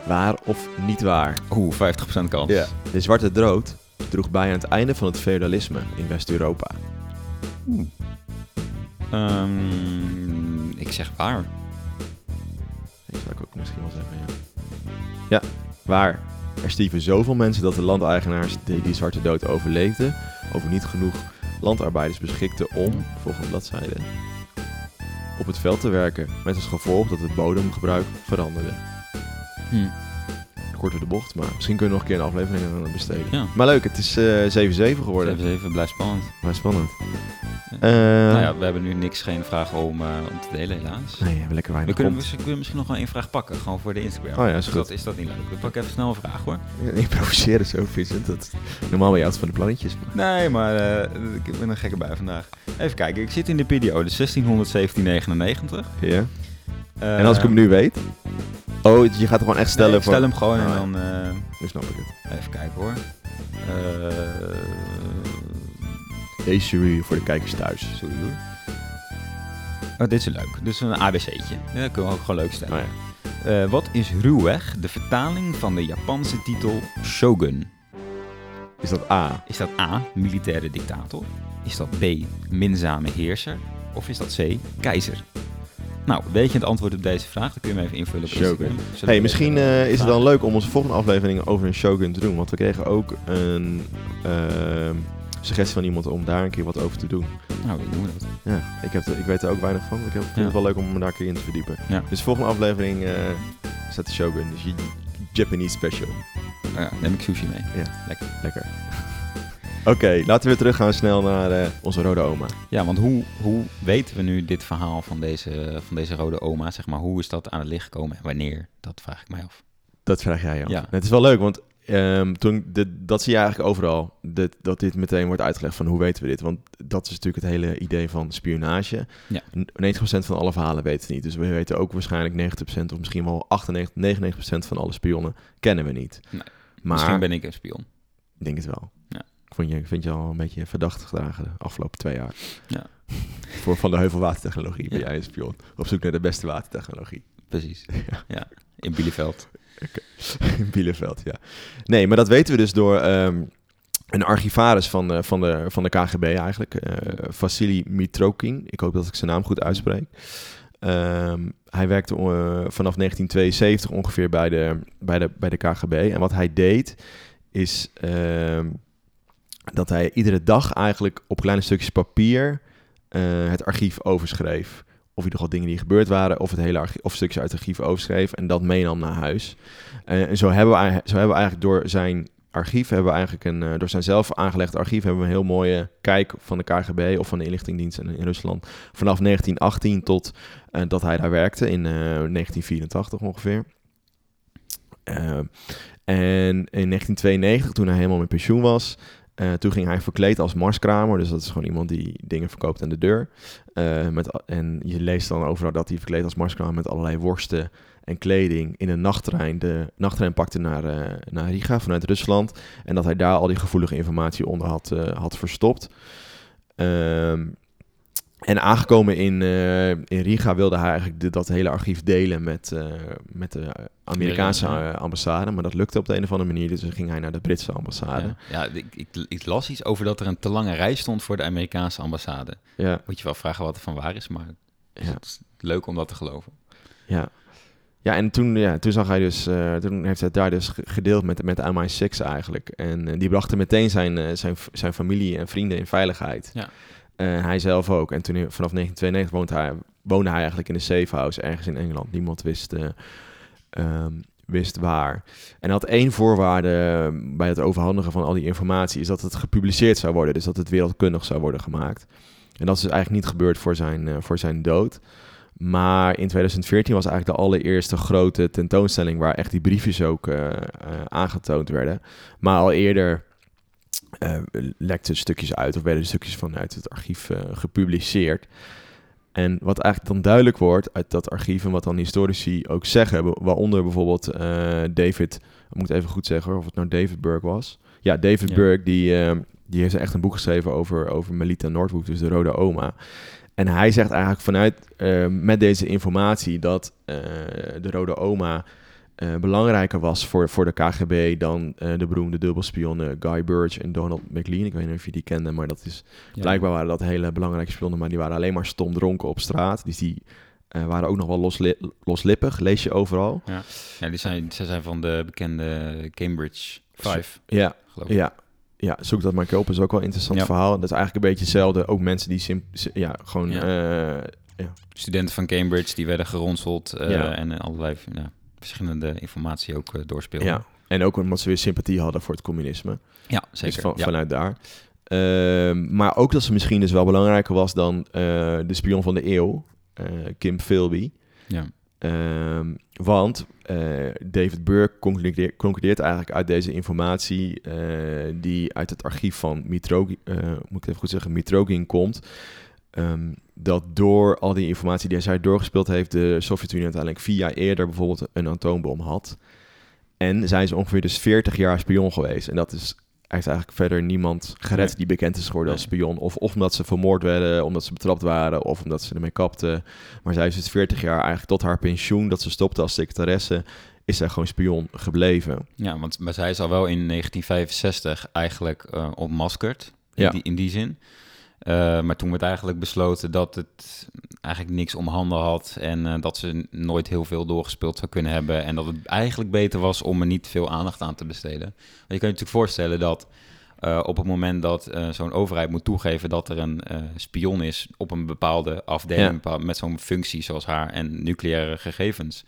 Waar of niet waar? Oeh, 50% kans. Ja. De zwarte drood droeg bij aan het einde van het feudalisme in West-Europa. Ehm, ik zeg waar. Dat zou ik ook misschien wel zeggen, ja. Ja, waar? Er stierven zoveel mensen dat de landeigenaars die zwarte dood overleefden, over niet genoeg landarbeiders beschikten om, volgende bladzijde, op het veld te werken. Met als gevolg dat het bodemgebruik veranderde. Hm. Kort door de bocht, maar misschien kunnen we nog een keer een aflevering aan besteden. Ja. Maar leuk, het is eh 7-7 geworden. Even, even blijft spannend. Maar spannend. Eh, nou ja, we hebben nu niks, geen vragen om, eh, om te delen helaas. Nee, we hebben lekker We weinig kunnen, we kunnen misschien nog wel één vraag pakken, gewoon voor de Instagram. Oh ja, is goed. dat, is dat niet leuk? We pakken even snel een vraag hoor. Ja, Improviseren zo, Vincent. Dat, normaal ben je altijd van de plannetjes. Maar... Nee, maar eh, ik ben een gekke bij vandaag. Even kijken, ik zit in de periode 1600-1799. Ja. en als ik hem nu weet? Oh, je gaat gewoon echt stellen Stel, voor... stel hem gewoon Oh, en ja. dan... eh, Nu snap ik het. even kijken hoor. Eh Deze jury voor de kijkers thuis. sorry hoor. Oh, dit is leuk. Dus een ABC'tje. Ja, dat kunnen we ook gewoon leuk stellen. Nou ja. Eh, wat is ruwweg de vertaling van de Japanse titel Shogun? Is dat A? Is dat A, militaire dictator? Is dat B, minzame heerser? Of is dat C, keizer? Nou, weet je het antwoord op deze vraag? Dan kun je hem even invullen op Shogun. Hey, misschien eh, is het dan leuk om onze volgende aflevering over een shogun te doen. Want we kregen ook een ehm, suggestie van iemand om daar een keer wat over te doen. Nou, dan doen we dat. Ja, ik, heb ik weet er ook weinig van. Ik vind Ja. het wel leuk om me daar een keer in te verdiepen. Ja. Dus de volgende aflevering eh staat de shogun. Dus Japanese special. Nou ja, neem ik sushi mee. Lekker. Oké, laten we terug gaan snel naar eh, onze rode oma. Ja, want hoe, hoe weten we nu dit verhaal van deze, van deze rode oma? Zeg maar, hoe is dat aan het licht gekomen en wanneer? Dat vraag ik mij af. Dat vraag jij af. Ja. Het is wel leuk, want ehm, toen dit, dat zie je eigenlijk overal. Dat, dat dit meteen wordt uitgelegd van hoe weten we dit. Want dat is natuurlijk het hele idee van spionage. Ja. N- 90% van alle verhalen weten we niet. Dus we weten ook waarschijnlijk 90% of misschien wel 98, 99% van alle spionnen kennen we niet. Nee. Maar Misschien ben ik een spion. ik denk het wel. Ja. Ik vond je, vind je al een beetje verdacht gedragen de afgelopen twee jaar. Ja. [LAUGHS] Voor Van de Heuvel Watertechnologie ben jij een spion. Op zoek naar de beste watertechnologie. Precies. [LAUGHS] Ja. in Bielefeld. [LAUGHS] In Bielefeld, ja. Nee, maar dat weten we dus door ehm, een archivaris van, eh, van, de, van de KGB eigenlijk. eh Vasily Mitrokin. Ik hoop dat ik zijn naam goed uitspreek. Ehm, hij werkte eh, vanaf 1972 ongeveer bij de, bij, de, bij de KGB. En wat hij deed, is ehm, dat hij iedere dag eigenlijk op kleine stukjes papier eh, het archief overschreef. Of in ieder geval dingen die gebeurd waren, of het hele archief, of stukjes uit het archief overschreef en dat meenam naar huis. Eh, en zo hebben, we, zo hebben we eigenlijk door zijn archief, hebben we eigenlijk een, eh, door zijn zelf aangelegd archief, hebben we een heel mooie kijk van de KGB of van de inlichtingendienst in, Rusland vanaf 1918 tot dat hij daar werkte in eh, 1984 ongeveer. En in 1992, toen hij helemaal met pensioen was, eh, toen ging hij verkleed als marskramer. Dus dat is gewoon iemand die dingen verkoopt aan de deur. Eh, met, en je leest dan overal dat hij verkleed als marskramer met allerlei worsten en kleding in een nachttrein de nachttrein pakte naar, eh, naar Riga vanuit Rusland. En dat hij daar al die gevoelige informatie onder had, had verstopt. Ehm, en aangekomen in, eh, in Riga wilde hij eigenlijk de- dat hele archief delen met, eh, met de Amerikaanse Amerika, eh, ambassade. Maar dat lukte op de een of andere manier. Dus dan ging hij naar de Britse ambassade. Ja, ja ik, ik, ik las iets over dat er een te lange rij stond voor de Amerikaanse ambassade. Ja, Moet je wel vragen wat er van waar is, maar ja. het is leuk om dat te geloven. Ja. Ja, en toen, ja, toen zag hij dus, toen heeft hij het daar dus ge- gedeeld met, met MI6 eigenlijk. En die brachten meteen zijn, zijn, zijn familie en vrienden in veiligheid. Ja. En hij zelf ook. En toen vanaf 1992 woont hij, woonde hij eigenlijk in een safe house ergens in Engeland. Niemand wist, eh, ehm, wist waar. En had één voorwaarde eh, bij het overhandigen van al die informatie, is dat het gepubliceerd zou worden. Dus dat het wereldkundig zou worden gemaakt. En dat is dus eigenlijk niet gebeurd voor zijn, eh, voor zijn dood. Maar in 2014 was eigenlijk de allereerste grote tentoonstelling waar echt die briefjes ook eh, aangetoond werden. Maar al eerder lekten stukjes uit of werden stukjes vanuit het archief eh, gepubliceerd. En wat eigenlijk dan duidelijk wordt uit dat archief en wat dan historici ook zeggen, wa- waaronder bijvoorbeeld eh, David, ik moet even goed zeggen hoor, of het nou David Burke was. Ja, David Ja. Burke, die, eh, die heeft echt een boek geschreven over, over Melita Northwood, dus de Rode Oma. En hij zegt eigenlijk vanuit eh, met deze informatie dat eh, de Rode Oma eh, belangrijker was voor, voor de KGB dan eh, de beroemde dubbelspionnen Guy Burge en Donald McLean. Ik weet niet of je die kende, maar dat is Blijkbaar waren dat hele belangrijke spionnen, maar die waren alleen maar stom dronken op straat. Dus die eh, waren ook nog wel losli loslippig, lees je overal. Ja, die zijn, ze zijn van de bekende Cambridge 5, Ja, geloof ik. ja. Ja, zoek dat maar op. is ook wel een interessant Ja. verhaal. Dat is eigenlijk een beetje hetzelfde. Ook mensen die ja, gewoon... Ja. eh, Studenten van Cambridge die werden geronseld eh, Ja. en allerlei ja, verschillende informatie ook eh, doorspeelden. ja. En ook omdat ze weer sympathie hadden voor het communisme. ja Dus zeker. van, ja. vanuit daar. Ehm, maar ook dat ze misschien dus wel belangrijker was dan eh, de spion van de eeuw, eh, Kim Philby. Ja. Ehm, want David Burke concludeert, concludeert eigenlijk uit deze informatie die uit het archief van Mitrogin, moet ik even goed zeggen, Mitrogin komt, ehm, dat door al die informatie die hij doorgespeeld heeft, de Sovjet-Unie uiteindelijk vier jaar eerder bijvoorbeeld een atoombom had. En zijn ze ongeveer dus 40 jaar spion geweest. En dat is heeft eigenlijk verder niemand gered Nee. die bekend is geworden als spion. Of, of omdat ze vermoord werden, omdat ze betrapt waren, of omdat ze ermee kapten. Maar zij is dus 40 jaar eigenlijk tot haar pensioen, dat ze stopte als secretaresse, is zij gewoon spion gebleven. Ja, want maar zij is al wel in 1965 eigenlijk eh ontmaskerd, in, Ja. die, in die zin. Eh, maar toen werd eigenlijk besloten dat het eigenlijk niks om handen had en eh, dat ze nooit heel veel doorgespeeld zou kunnen hebben. En dat het eigenlijk beter was om er niet veel aandacht aan te besteden. Want je kan je natuurlijk voorstellen dat eh, op het moment dat zo'n overheid moet toegeven dat er een spion is op een bepaalde afdeling Ja. met zo'n functie zoals haar en nucleaire gegevens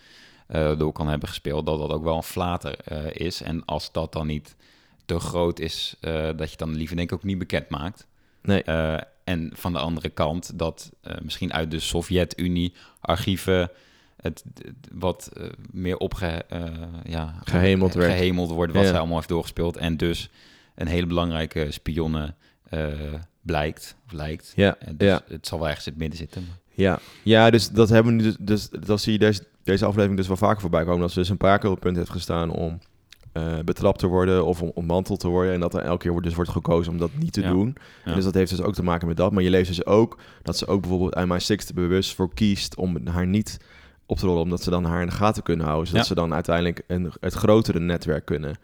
door kan hebben gespeeld, dat dat ook wel een flater is. En als dat dan niet te groot is, dat je dan liever denk ik ook niet bekend maakt. Nee, Eh, en van de andere kant dat eh, misschien uit de Sovjet-Unie archieven het, het wat eh, meer opge, eh, ja, Gehemeld werd. gehemeld wordt wat Ja. zij allemaal heeft doorgespeeld. En dus een hele belangrijke spionne blijkt, of lijkt. ja, En dus ja. het zal wel ergens in het midden zitten. Ja, ja dus dat hebben we nu. Dus, dus dat zie je deze, deze aflevering dus wel vaker voorbij komen. Dat ze dus een paar keer op het punt heeft gestaan om eh, betrapt te worden of om ontmanteld te worden. En dat er elke keer wordt, dus wordt gekozen om dat niet te Ja. doen. Ja. En dus dat heeft dus ook te maken met dat. Maar je leest dus ook dat ze ook bijvoorbeeld uit My Six er bewust voor kiest om haar niet op te rollen, omdat ze dan haar in de gaten kunnen houden. Zodat Ja. ze dan uiteindelijk een, het grotere netwerk kunnen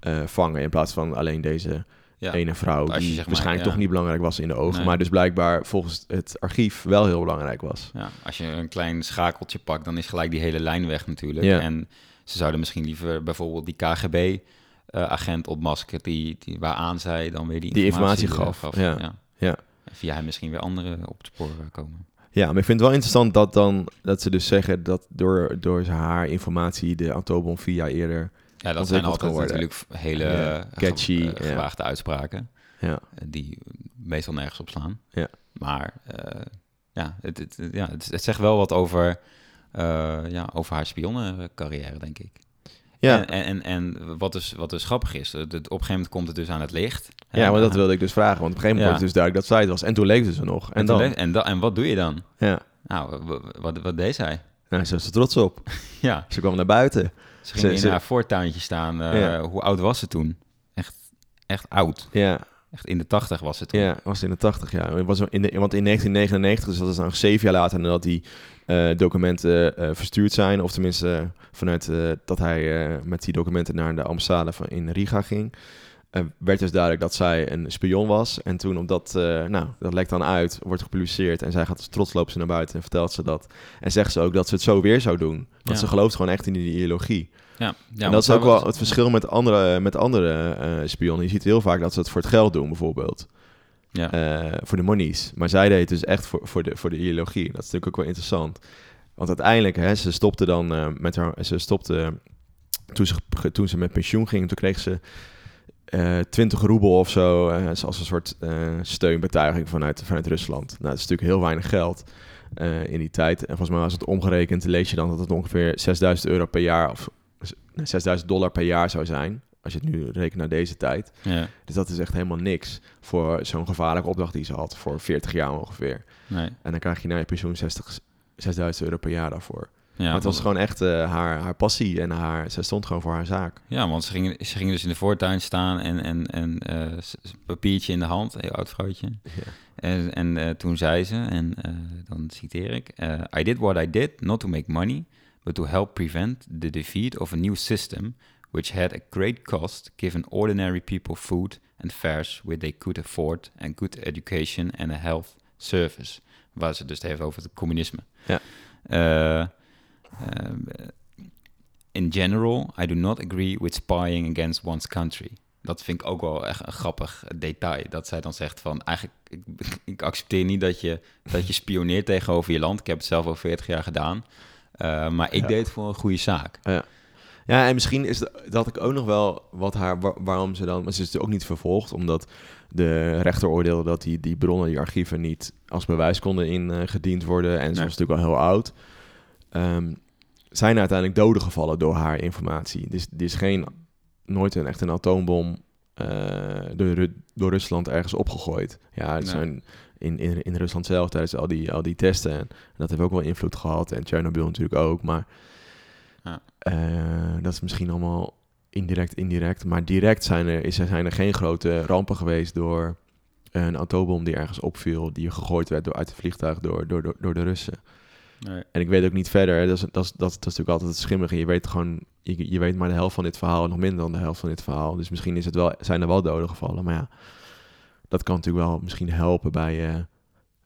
eh, vangen. In plaats van alleen deze ene vrouw, die zeg maar, waarschijnlijk toch niet belangrijk was in de ogen. Nee. Maar dus blijkbaar volgens het archief wel heel belangrijk was. Ja, als je een klein schakeltje pakt, dan is gelijk die hele lijn weg natuurlijk. En ze zouden misschien liever bijvoorbeeld die KGB-agent opmaskeren, die, die, waaraan zij dan weer die Die informatie, informatie eh, gaf, ja. Ja. En via hem misschien weer anderen op het spoor eh, komen. Ja, maar ik vind het wel interessant dat, dan, dat ze dus zeggen dat door, door haar informatie de atoombom via eerder... Ja, dat zijn altijd worden. natuurlijk hele Ja, eh, catchy, ge- eh, ja. gewaagde uitspraken. Ja, eh, die meestal nergens op slaan. Ja. Maar eh, ja, het, het, ja het, het zegt wel wat over, eh, ja, over haar spionnencarrière, denk ik. ja. En, en, en wat, dus, wat dus grappig is, het, het- op een gegeven moment komt het dus aan het licht. ja maar dat eh, wilde ik dus vragen. Want op een gegeven moment Ja. het dus duidelijk dat zij het was. En toen leefde ze nog. En, En, dan? en, da- en wat doe je dan? Ja. Nou, wat, wat deed zij? Nou, ze was er trots op. [LAUGHS] Ja, Ze kwam naar buiten. ze ging Ze- in ze- haar voortuintje staan. eh, Ja. Hoe oud was ze toen? Echt, echt oud. Ja, Echt in de tachtig was ze toen. ja was in de 80 jaar. Het was in de, want in 1999, dus dat is nog zeven jaar later nadat die eh, documenten eh, verstuurd zijn. Of tenminste eh, vanuit eh, dat hij eh, met die documenten naar de ambassade van in Riga ging. eh, werd dus duidelijk dat zij een spion was. En toen op dat, eh, nou, dat lekt dan uit, wordt gepubliceerd. En zij gaat als trots lopen ze naar buiten en vertelt ze dat. En zegt ze ook dat ze het zo weer zou doen. Want Ja. ze gelooft gewoon echt in die ideologie. Ja, ja, en dat is ook wel het verschil met andere, met andere eh, spionnen. Je ziet heel vaak dat ze het voor het geld doen, bijvoorbeeld. Ja. Eh, voor de monies. Maar zij deed het dus echt voor, voor, de, voor de ideologie. Dat is natuurlijk ook wel interessant. Want uiteindelijk, hè, ze stopte dan eh, met haar... Ze stopte... Toen ze, toen ze met pensioen ging, toen kreeg ze eh 20 roebel of zo... als een soort steunbetuiging vanuit, vanuit Rusland. Nou, dat is natuurlijk heel weinig geld in die tijd. En volgens mij was het omgerekend, lees je dan dat het ongeveer 6000 euro per jaar... of nee, 6000 dollar per jaar zou zijn. Als je het nu rekent naar deze tijd. ja, Dus dat is echt helemaal niks voor zo'n gevaarlijke opdracht die ze had. Voor 40 jaar ongeveer. nee. En dan krijg je na je pensioen 60, 6000 euro per jaar daarvoor. Ja, maar het was gewoon echt eh, haar, haar passie en haar, zij stond gewoon voor haar zaak. Ja, want ze gingen, ze gingen dus in de voortuin staan en, en, en s- papiertje in de hand, een heel oud vrouwtje. Ja. En, en eh, toen zei ze, en dan citeer ik: I did what I did not to make money, but to help prevent the defeat of a new system which had a great cost given ordinary people food and fares which they could afford and good education and a health service. Waar ze dus het heeft over het communisme. Ja. Eh, eh, in general, I do not agree with spying against one's country. Dat vind ik ook wel echt een grappig detail. Dat zij dan zegt van, eigenlijk, ik, [LAUGHS] ik accepteer niet dat je, dat je spioneert tegenover je land. Ik heb het zelf al 40 jaar gedaan. Eh, maar ik Ja. deed het voor een goede zaak. Ja, en misschien is dat, dat ik ook nog wel wat haar, wa- waarom ze dan, maar ze is ook niet vervolgd, omdat de rechter oordeelde dat die, die bronnen, die archieven niet als bewijs konden ingediend worden. En ze Nee. was natuurlijk al heel oud. Ehm, zijn er uiteindelijk doden gevallen door haar informatie. Dus er is geen, nooit een echt een atoombom eh, door, door Rusland ergens opgegooid. Ja, het Nee. zijn in, in, in Rusland zelf tijdens al die, al die testen. En dat heeft ook wel invloed gehad. En Chernobyl natuurlijk ook. Maar Ja. Eh, dat is misschien allemaal indirect, indirect. Maar direct zijn er, is, zijn er geen grote rampen geweest door een atoombom die ergens opviel, die gegooid werd door, uit het vliegtuig door, door, door, door de Russen. Nee. En ik weet ook niet verder, hè, dat, is, dat, is, dat, is natuurlijk altijd het schimmige. Je weet gewoon, je, je weet maar de helft van dit verhaal, nog minder dan de helft van dit verhaal. Dus misschien is het wel, zijn er wel doden gevallen. Maar ja, dat kan natuurlijk wel misschien helpen bij je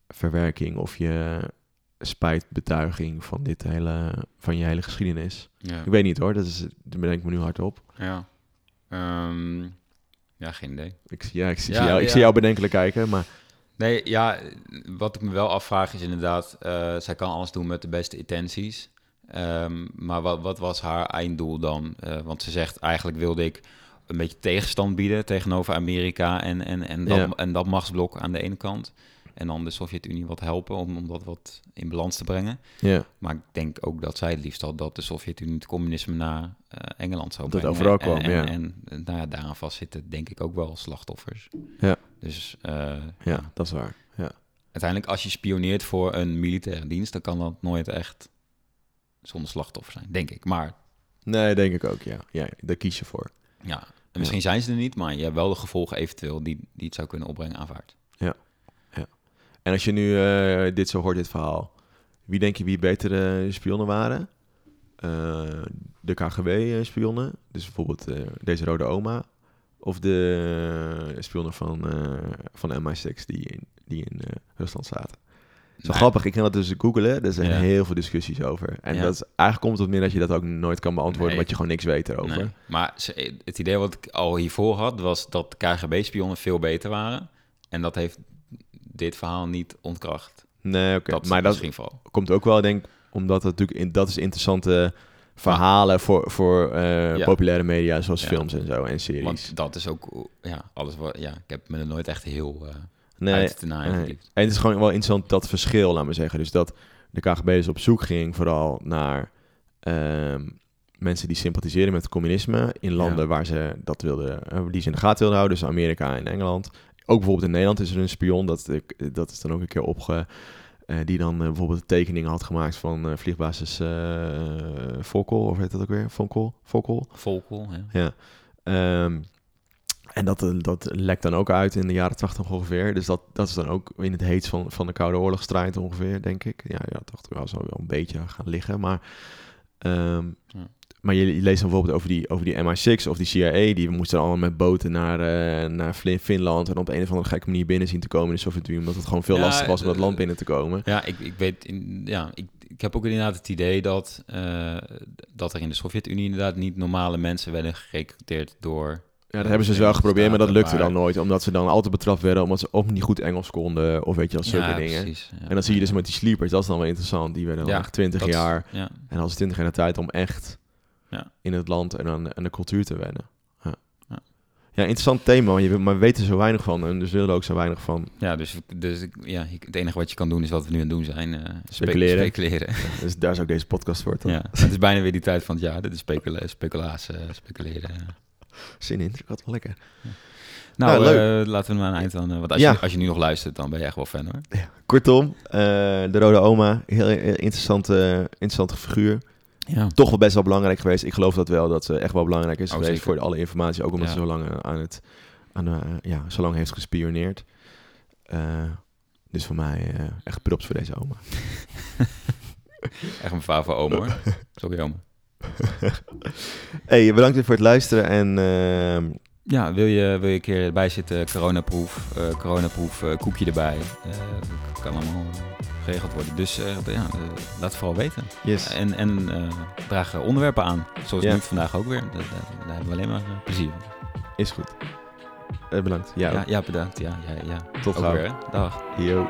verwerking of je spijtbetuiging van, dit hele, van je hele geschiedenis. Ja. Ik weet niet hoor, dat, is, dat bedenk ik me nu hardop. Ja. Ehm, ja, geen idee. Ik, zie- ja, ik, zie, Ja, jou, ik zie jou bedenkelijk kijken, maar Nee, ja, wat ik me wel afvraag is inderdaad, eh, zij kan alles doen met de beste intenties. Ehm, maar wat, wat was haar einddoel dan? Eh, want ze zegt, eigenlijk wilde ik een beetje tegenstand bieden tegenover Amerika en, en, en, dat, en dat machtsblok aan de ene kant. En dan de Sovjet-Unie wat helpen om, om dat wat in balans te brengen. ja, Maar ik denk ook dat zij het liefst had dat de Sovjet-Unie het communisme naar eh, Engeland zou Dat brengen. overal En- kwam, en, ja. En, en, nou ja, daaraan vastzitten denk ik ook wel slachtoffers. Ja. Dus eh, ja, dat is waar. Ja. uiteindelijk als je spioneert voor een militaire dienst, dan kan dat nooit echt zonder slachtoffer zijn, denk ik. Maar Nee, denk ik ook, ja. ja daar kies je voor. Ja, en misschien zijn ze er niet, maar je hebt wel de gevolgen eventueel die, die het zou kunnen opbrengen aanvaard. En als je nu eh, dit zo hoort, dit verhaal, wie denk je wie betere spionnen waren? Eh, de KGB-spionnen, dus bijvoorbeeld eh, deze rode oma, of de spionnen van, eh, van MI6 die in, die in eh, Rusland zaten? Zo Nou, grappig, ik kan dat dus googelen. Er zijn Ja. heel veel discussies over. En Ja. dat is, eigenlijk komt het op neer dat je dat ook nooit kan beantwoorden, Nee. omdat je gewoon niks weet erover. Nee. Maar het idee wat ik al hiervoor had, was dat KGB-spionnen veel beter waren. En dat heeft dit verhaal niet ontkracht. Nee, oké. Dat Maar dat vooral. komt ook wel, denk ik, omdat het natuurlijk in, dat is interessante verhalen voor, voor eh, Ja. populaire media, zoals Ja. films en zo en series. Want dat is ook, ja, alles wat, ja, ik heb me er nooit echt heel eh nee, uit te nee. En het is gewoon wel interessant dat verschil, laat maar zeggen. Dus dat de KGB dus op zoek ging vooral naar ehm, mensen die sympathiseren met het communisme in landen Ja. waar ze dat wilden, eh, die ze in de gaten wilden houden, dus Amerika en Engeland. Ook bijvoorbeeld in Nederland is er een spion, dat, ik- dat is dan ook een keer opge... eh, die dan eh, bijvoorbeeld tekeningen had gemaakt van eh, vliegbasis Fokkel, of heet dat ook weer? Fonkel? Fokkel? Volkel, ja. Ja. Ehm, en dat, dat lekt dan ook uit in de jaren 80 ongeveer. Dus dat, dat is dan ook in het heet van, van de Koude Oorlogstrijd ongeveer, denk ik. Ja, ja 80 wel zou wel een beetje gaan liggen. Maar, ehm, Ja. Maar je, je leest dan bijvoorbeeld over die, over die MI6 of die CIA. Die moesten allemaal met boten naar, eh, naar Fin- Finland. En op een of andere gekke manier binnen zien te komen in de Sovjet-Unie. Omdat het gewoon veel Ja, lastig was om dat eh, land binnen te komen. Ja, ik, ik weet, in, ja, ik, ik heb ook inderdaad het idee dat, eh, dat er in de Sovjet-Unie inderdaad niet normale mensen werden gerecruiteerd door... Ja, dat hebben ze dus wel geprobeerd, maar dat lukte dan nooit. Omdat ze dan altijd betrapt werden, omdat ze ook niet goed Engels konden. Of weet je wel, zulke ja, dingen. precies. ja. En dan zie je dus met die sleepers, dat is dan wel interessant. Die werden dan Ja, echt 20 Dat- jaar. Ja, En als 20 jaar de tijd om echt Ja. in het land en aan, aan de cultuur te wennen. Ja. Ja. ja, interessant thema, want je, maar we weten er zo weinig van. En dus willen er ook zo weinig van. ja dus, dus ja, het enige wat je kan doen is wat we nu aan het doen zijn. spe- Speculeren. speculeren. Dus daar is ook deze podcast voor. Toch? ja. Het is bijna weer die tijd van het jaar. Dit is specula speculaas, eh, speculeren. Zin in, ik had wel lekker. Nou, Nou, eh, laten we maar een eind aan. want als, Ja. je, als je nu nog luistert, dan ben je echt wel fan hoor. Kortom, eh, de Rode Oma, heel, heel interessante, interessante figuur. Ja. Toch wel best wel belangrijk geweest. Ik geloof dat wel, dat ze echt wel belangrijk is Oh, geweest zeker. voor alle informatie. Ook omdat Ja. ze zo lang eh, aan het, aan, eh, ja, zo lang heeft gespioneerd. Eh, dus voor mij echt props voor deze oma. [LAUGHS] Echt een favo oom hoor. [LAUGHS] Sorry oom. Hey, bedankt voor het luisteren en ehm, Ja, wil je, wil je een keer erbij zitten, coronaproef, eh coronaproef, eh, koekje erbij. Eh, kan allemaal geregeld worden. Dus ja, laat het vooral weten. yes. En, en draag onderwerpen aan, zoals nu vandaag ook weer. Daar, hebben we alleen maar plezier van. is goed. Bedankt. Ja, Ja, ja, bedankt. Ja, ja, ja. tot Ook gauw. weer, hè? Dag. Yo.